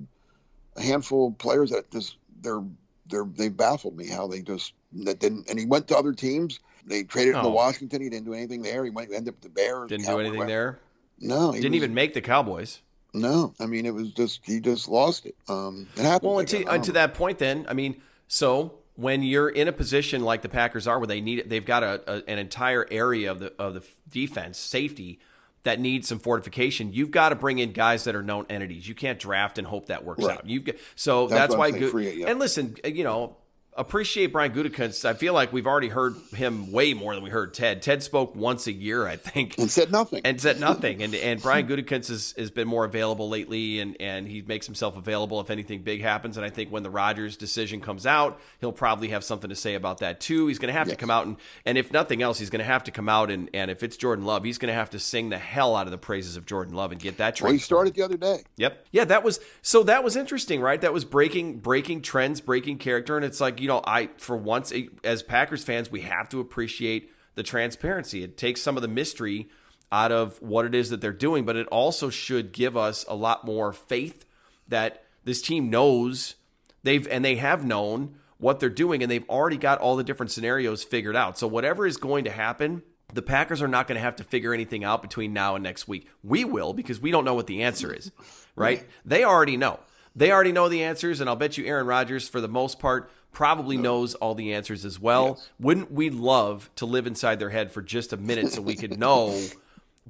a handful of players that just they're they're they baffled me how they just that didn't and he went to other teams. They traded him to oh. Washington. He didn't do anything there. He went ended up with the Bears. Didn't do anything there. No, didn't was, even make the Cowboys. No, I mean it was just he just lost it. Um, it happened. Well, to, and to that point, then I mean, so when you're in a position like the Packers are, where they need it, they've got a, a, an entire area of the of the defense safety that needs some fortification. You've got to bring in guys that are known entities. You can't draft and hope that works right. out. You've got, so that's, that's why. Go, yeah. And listen, uh, you know, appreciate Brian Gutekunst. I feel like we've already heard him way more than we heard Ted. Ted spoke once a year, I think, and said nothing. And said nothing. and and Brian Gutekunst has, has been more available lately, and and he makes himself available if anything big happens. And I think when the Rodgers decision comes out, he'll probably have something to say about that too. He's going to have yes. to come out and and if nothing else, he's going to have to come out and and if it's Jordan Love, he's going to have to sing the hell out of the praises of Jordan Love and get that. Well, he started the other day. Yep. Yeah, that was so that was interesting, right? That was breaking breaking trends, breaking character, and it's like you know I for once, as Packers fans, we have to appreciate the transparency. It takes some of the mystery out of what it is that they're doing, but it also should give us a lot more faith that this team knows they've and they have known what they're doing and they've already got all the different scenarios figured out. So whatever is going to happen, the Packers are not going to have to figure anything out between now and next week. We will because we don't know what the answer is, right? They already know. They already know the answers and I'll bet you Aaron Rodgers for the most part probably no. knows all the answers as well. Yes. Wouldn't we love to live inside their head for just a minute so we could know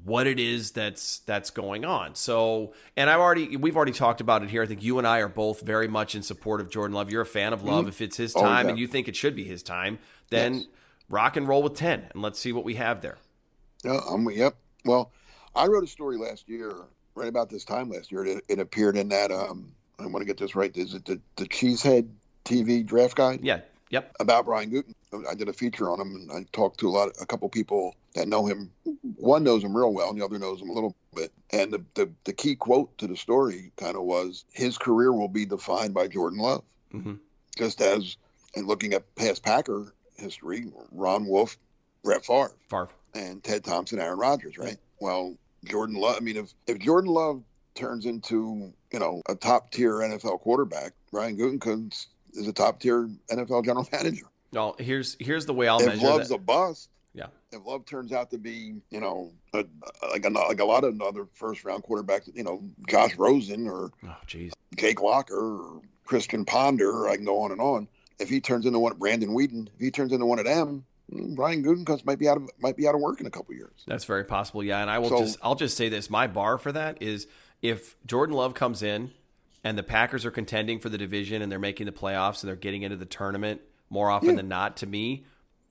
what it is that's that's going on. So, and I've already we've already talked about it here. I think you and I are both very much in support of Jordan Love. You're a fan of Love. Mm-hmm. If it's his time oh, yeah. and you think it should be his time, then yes. rock and roll with 10 and let's see what we have there. Yeah, um, yep. Well, I wrote a story last year, right about this time last year. It, it appeared in that um I want to get this right. Is it the, the Cheesehead TV draft guide. Yeah. Yep. About Brian Gutten. I did a feature on him, and I talked to a lot, a couple people that know him. One knows him real well, and the other knows him a little bit. And the the, the key quote to the story kind of was, "His career will be defined by Jordan Love." Mm-hmm. Just as, and looking at past Packer history, Ron Wolf, Brett Favre, Favre, and Ted Thompson, Aaron Rodgers, right? Well, Jordan Love. I mean, if if Jordan Love turns into you know a top tier NFL quarterback, Brian Gutekunst is a top tier NFL general [LAUGHS] manager. No, here's here's the way I'll if measure Love's that. a bust. Yeah. If Love turns out to be, you know, a, like a, like a lot of other first round quarterbacks, you know, Josh Rosen or oh, geez. Jake Locker or Christian Ponder. I can go on and on. If he turns into one, Brandon Weeden, if he turns into one of them, mm, Brian Gutekunst might be out of might be out of work in a couple years. That's very possible. Yeah, and I will So- just I'll just say this: my bar for that is if Jordan Love comes in and the Packers are contending for the division and they're making the playoffs and they're getting into the tournament more often Yeah. than not. To me,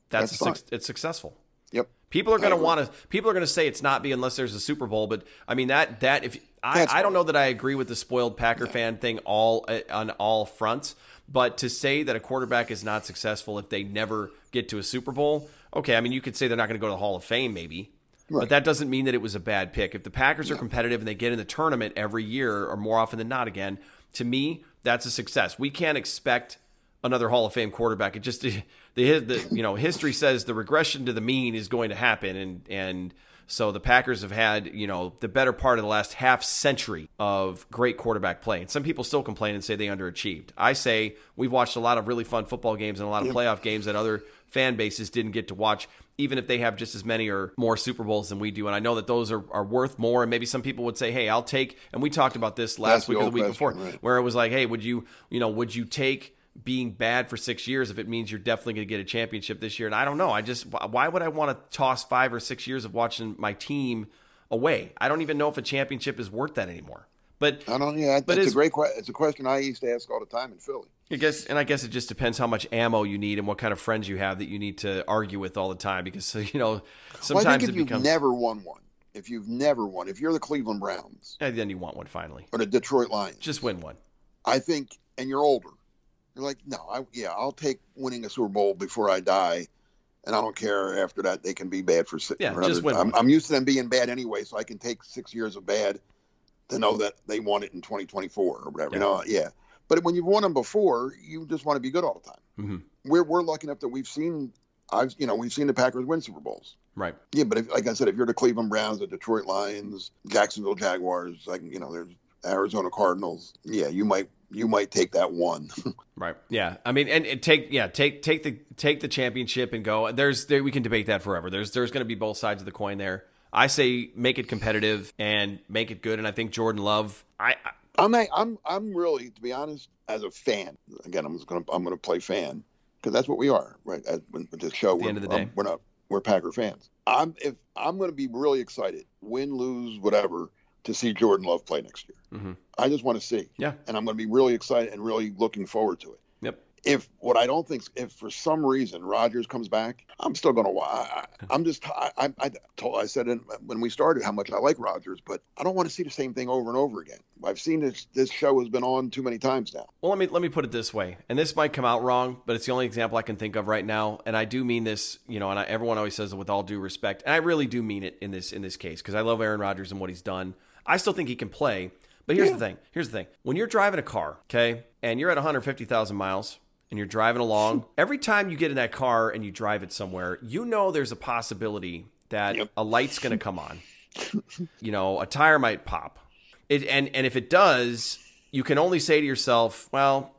that's, That's it's successful. Yep. People are going to want to. People are going to say it's not be unless there's a Super Bowl. But I mean that that if I, I don't know that I agree with the spoiled Packer fan thing all uh, on all fronts. But to say that a quarterback is not successful if they never get to a Super Bowl, okay. I mean you could say they're not going to go to the Hall of Fame, maybe. But that doesn't mean that it was a bad pick. If the Packers are competitive and they get in the tournament every year or more often than not again, to me, that's a success. We can't expect another Hall of Fame quarterback. It just [LAUGHS] the, the you know history says the regression to the mean is going to happen, and and so the Packers have had you know the better part of the last half century of great quarterback play. And some people still complain and say they underachieved. I say we've watched a lot of really fun football games and a lot of playoff games that other fan bases didn't get to watch, even if they have just as many or more Super Bowls than we do. And I know that those are, are worth more. And maybe some people would say, hey, I'll take, and we talked about this last That's the week or the week question, before, right. where it was like, hey, would you, you know, would you take being bad for six years if it means you're definitely going to get a championship this year? And I don't know. I just, why would I want to toss five or six years of watching my team away? I don't even know if a championship is worth that anymore. But I don't. Yeah, But it's a great question. It's a question I used to ask all the time in Philly. I guess, and I guess it just depends how much ammo you need and what kind of friends you have that you need to argue with all the time. Because [LAUGHS] you know, Well, I sometimes think if it you've never won one, if you've never won, if you're the Cleveland Browns and then you want one finally. or the Detroit Lions, Just win one. I think, and you're older, you're like, no, I, yeah, I'll take winning a Super Bowl before I die, and I don't care after that. They can be bad for six. Yeah, just win I'm. I'm used to them being bad anyway, so I can take six years of bad to know that they won it in 2024 or whatever. You know, yeah. But when you've won them before, you just want to be good all the time. Mhm. We're we're lucky enough that we've seen, I've you know, we've seen the Packers win Super Bowls. Right. Yeah, but if, like I said, if you're the Cleveland Browns, the Detroit Lions, Jacksonville Jaguars, like you know, there's Arizona Cardinals. Yeah, you might you might take that one. [LAUGHS] Right. Yeah. I mean, and, and take yeah take take the take the championship and go. There's there we can debate that forever. There's there's going to be both sides of the coin there. I say make it competitive and make it good. And I think Jordan Love. I, I I'm a, I'm I'm really to be honest, as a fan. Again, I'm gonna I'm gonna play fan because that's what we are, right? At, with with this show, the we're, end of the day. um, we're not we're Packer fans. I'm if I'm gonna be really excited, win, lose, whatever, to see Jordan Love play next year. Mhm. I just want to see. Yeah. and I'm gonna be really excited and really looking forward to it. Yep. If what I don't think if for some reason Rodgers comes back, I'm still going to. I, I'm just. I, I, I told. I said in, when we started how much I like Rodgers, but I don't want to see the same thing over and over again. I've seen this. This show has been on too many times now. Well, let me let me put it this way, and this might come out wrong, but it's the only example I can think of right now, and I do mean this, you know, and I, everyone always says it with all due respect, and I really do mean it in this in this case because I love Aaron Rodgers and what he's done. I still think he can play, but here's the thing. Here's the thing: when you're driving a car, okay, and you're at 150,000 miles. And you're driving along. [LAUGHS] Every time you get in that car and you drive it somewhere, you know there's a possibility that Yep. a light's going [LAUGHS] to come on. you know, a tire might pop. It, and and if it does, you can only say to yourself, "Well,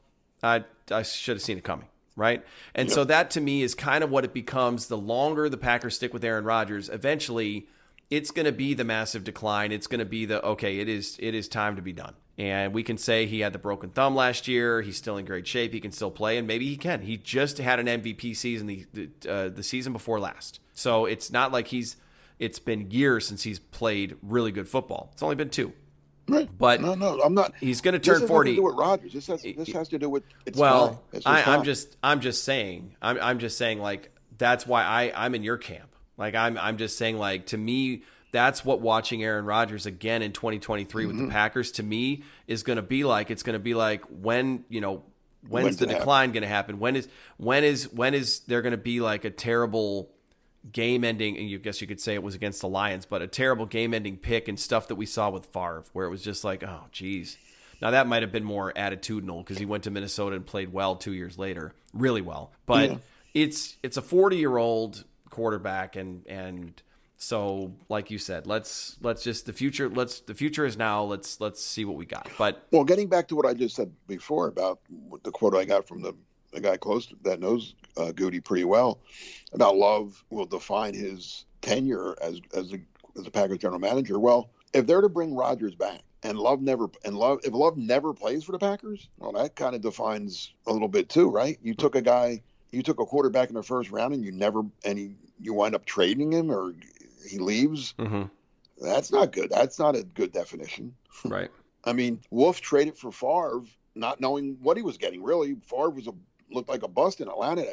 I I should have seen it coming." Right? And so that to me is kind of what it becomes the longer the Packers stick with Aaron Rodgers, eventually it's going to be the massive decline. It's going to be the okay, it is it is time to be done. And we can say he had the broken thumb last year. He's still in great shape. He can still play, and maybe he can. He just had an MVP season the the, uh, the season before last, so it's not like he's. It's been years since he's played really good football. It's only been two, Right. but No, no, I'm not. he's going to turn forty. to do with Rodgers. This has this has to do with. It's Well. It's I, I'm just I'm just saying I'm I'm just saying like that's why I I'm in your camp. Like I'm I'm just saying like to me that's what watching Aaron Rodgers again in 2023 with Mm-hmm. the Packers to me is going to be like. It's going to be like when you know when's When's the decline going to happen? When is when is when is there going to be like a terrible game ending and you guess you could say it was against the Lions, but a terrible game ending pick and stuff that we saw with Favre where it was just like, oh geez. Now that might have been more attitudinal because he went to Minnesota and played well two years later, really well. But Yeah. it's it's a forty year old quarterback and and so like you said, let's let's just the future let's the future is now. Let's let's see what we got. But Well, getting back to what I just said before about the quote I got from the, the guy close to, that knows uh, Goody pretty well about Love will define his tenure as as a, as a Packers general manager. Well, if they're to bring Rodgers back, and Love never and Love if Love never plays for the Packers, well, that kind of defines a little bit too, right? You took a guy, you took a quarterback in the first round, and you never and you wind up trading him or he leaves. Mm-hmm. That's not good. That's not a good definition. [LAUGHS] Right. I mean, Wolf traded for Favre, not knowing what he was getting. Really, Favre was a looked like a bust in Atlanta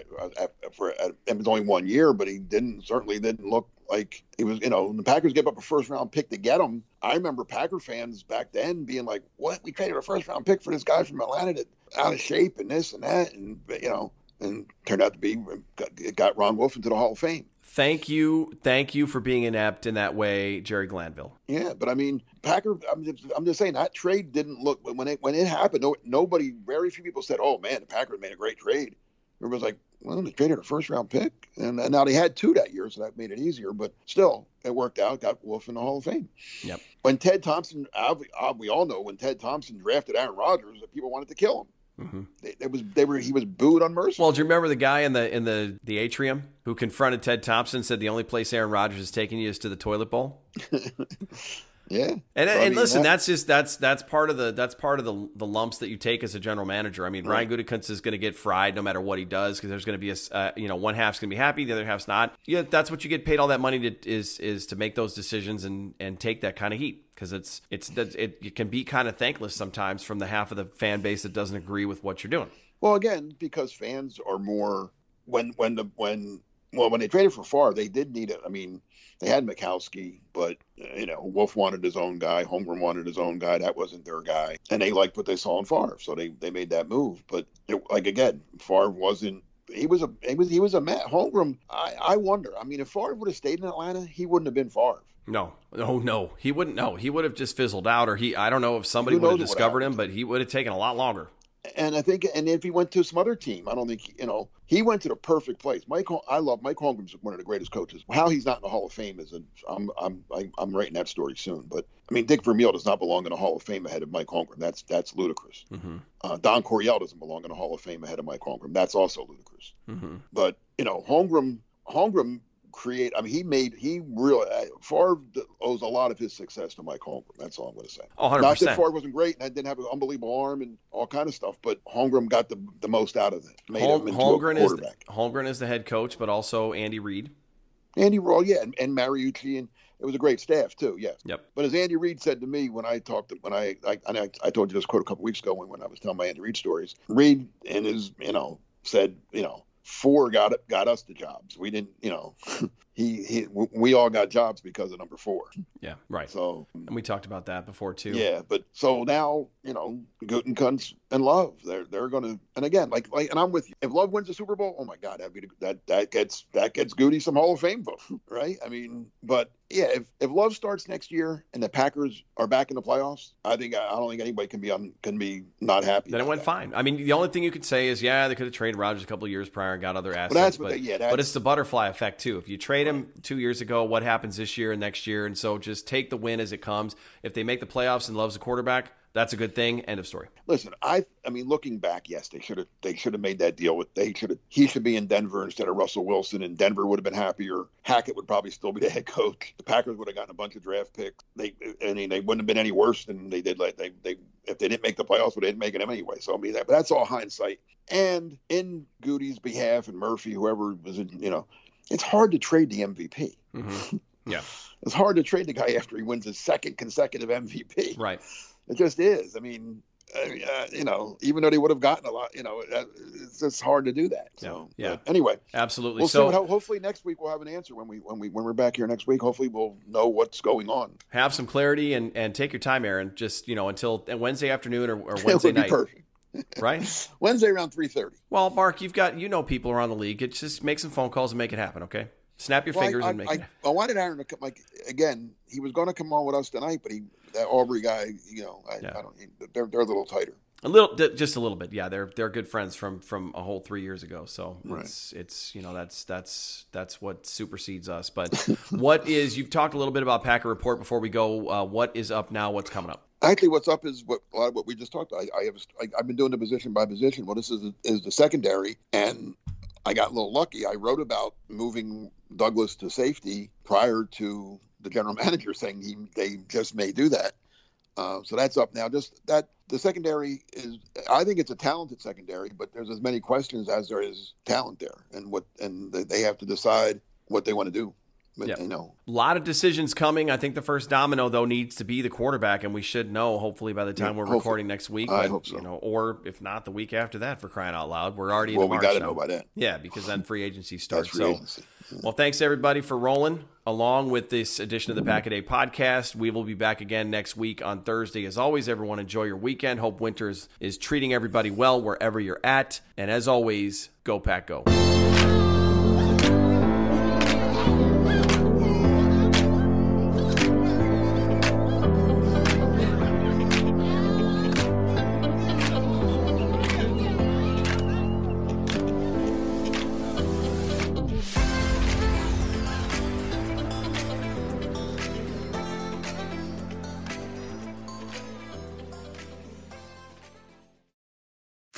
for it was only one year, but he didn't certainly didn't look like he was. You know, the Packers gave up a first round pick to get him. I remember Packer fans back then being like, "What? We traded a first round pick for this guy from Atlanta that out of shape and this and that," and you know, and turned out to be it got Ron Wolf into the Hall of Fame. Thank you, thank you for being inept in that way, Jerry Glanville. Yeah, but I mean, Packer. I'm just, I'm just saying that trade didn't look when it when it happened. No, nobody, very few people said, "Oh man, the Packers made a great trade." Everybody's like, "Well, they traded a first round pick, and, and now they had two that year, so that made it easier." But still, it worked out. Got Wolf in the Hall of Fame. Yep. When Ted Thompson, uh, uh, we all know when Ted Thompson drafted Aaron Rodgers, that people wanted to kill him. Mm-hmm. They, they, was they were he was booed unmercifully. Well, do you remember the guy in the in the the atrium who confronted Ted Thompson? Said the only place Aaron Rodgers is taking you is to the toilet bowl. [LAUGHS] yeah, and and listen, that's just that's that's part of the that's part of the the lumps that you take as a general manager. I mean, right. Brian Gutekunst is going to get fried no matter what he does because there's going to be a uh, you know one half's going to be happy, the other half's not. Yeah, that's what you get paid all that money to is is to make those decisions and and take that kind of heat because it's it's it, it can be kind of thankless sometimes from the half of the fan base that doesn't agree with what you're doing. Well, again, because fans are more when when the when well when they traded for Favre, they did need it. I mean, they had Majkowski, but you know Wolf wanted his own guy, Holmgren wanted his own guy. That wasn't their guy, and they liked what they saw in Favre, so they they made that move. But it, like again, Favre wasn't he was a he was he was a Matt Holmgren. I I wonder. I mean, if Favre would have stayed in Atlanta, he wouldn't have been Favre. No, no, no. He wouldn't. No, he would have just fizzled out, or he. I don't know if somebody would have discovered him, but he would have taken a lot longer. And I think, and if he went to some other team, I don't think you know he went to the perfect place. Mike, I love Mike Holmgren's one of the greatest coaches. How he's not in the Hall of Fame is, a, I'm I'm I'm writing that story soon. But I mean, Dick Vermeil does not belong in the Hall of Fame ahead of Mike Holmgren. That's that's ludicrous. Mm-hmm. Uh, Don Coryell doesn't belong in the Hall of Fame ahead of Mike Holmgren. That's also ludicrous. Mm-hmm. But you know, Holmgren Holmgren create. I mean, he made he really uh, Favre owes a lot of his success to Mike Holmgren. That's all I'm going to say. Oh, 100%. Not that Favre wasn't great and didn't have an unbelievable arm and all kind of stuff, but Holmgren got the the most out of it. Made Hol- him Holmgren is the, Holmgren is the head coach, but also Andy Reid. Andy Roll, yeah, and, and Mariucci, and it was a great staff too. Yes. Yep. But as Andy Reid said to me when I talked, to, when I, I, I, I told you this quote a couple weeks ago when, when I was telling my Andy Reid stories, Reid and his, you know, said, you know, four got got us the jobs. We didn't, you know, [LAUGHS] he, he we all got jobs because of number four. Yeah, right. So and we talked about that before too. Yeah, but so now you know Guten Gutekunst and Love, they're they're gonna, and again, like like, and I'm with you. If Love wins the Super Bowl, oh my God, that'd that that gets that gets Goody some Hall of Fame vote, [LAUGHS] right? I mean, but yeah, if if Love starts next year and the Packers are back in the playoffs, I think I don't think anybody can be on can be not happy. Then it went that. fine. I mean, the only thing you could say is, yeah, they could have traded Rodgers a couple years prior and got other assets, but they- yeah, but it's the butterfly effect too. If you trade two years ago, what happens this year and next year? And so just take the win as it comes. If they make the playoffs and loves a quarterback, that's a good thing. End of story. Listen, I I mean, looking back, yes, they should have they should have made that deal with they should have he should be in Denver instead of Russell Wilson, and Denver would have been happier. Hackett would probably still be the head coach. The Packers would have gotten a bunch of draft picks. They I mean, they wouldn't have been any worse than they did. Like they they if they didn't make the playoffs, but they didn't make it anyway. So I mean, that but that's all hindsight. And in Goody's behalf and Murphy, whoever was in, you know, it's hard to trade the MVP. Mm-hmm. [LAUGHS] Yeah, It's hard to trade the guy after he wins his second consecutive MVP. right. It just is. I mean, uh, you know, even though they would have gotten a lot, you know, uh, it's just hard to do that. So, Yeah, yeah. anyway, Absolutely. we'll so. What, hopefully next week we'll have an answer when we when we when we're back here next week. Hopefully we'll know what's going on. have some clarity and, and take your time, Aaron. Just you know until Wednesday afternoon or, or [LAUGHS] it Wednesday night, perfect. [LAUGHS] right? Wednesday around three thirty. Well, Mark, you've got you know people around the league. It's just make some phone calls and make it happen. Okay, snap your Well, fingers I, and make I, it. I, I wanted Aaron to come. Like again, he was going to come on with us tonight, but he that Aubrey guy, you know, I, Yeah. I don't. They're they're a little tighter. A little, just a little bit. Yeah, they're they're good friends from from a whole three years ago. So Right. it's it's you know that's that's that's what supersedes us. But [LAUGHS] what is you've talked a little bit about Packer Report before we go. Uh, what is up now? What's coming up? Actually, what's up is what a lot of what we just talked. About. I, I have I, I've been doing the position by position. Well, this is is the secondary, and I got a little lucky. I wrote about moving Douglas to safety prior to the general [LAUGHS] manager saying he they just may do that. Uh, so that's up now. Just that the secondary is, I think it's a talented secondary, but there's as many questions as there is talent there, and what and they have to decide what they want to do. But, Yep. know, A lot of decisions coming. I think the first domino though needs to be the quarterback, and we should know hopefully by the time Yeah, we're hopefully. recording next week. I but, hope so. You know, or if not, the week after that for crying out loud. We're already well, in we got to now. know by then. Yeah, because then free agency starts. Free so, agency. well, thanks everybody for rolling along with this edition of the Pack a Day podcast. We will be back again next week on Thursday. As always, everyone enjoy your weekend. Hope Winters is treating everybody well wherever you're at. And as always, go Pack Go.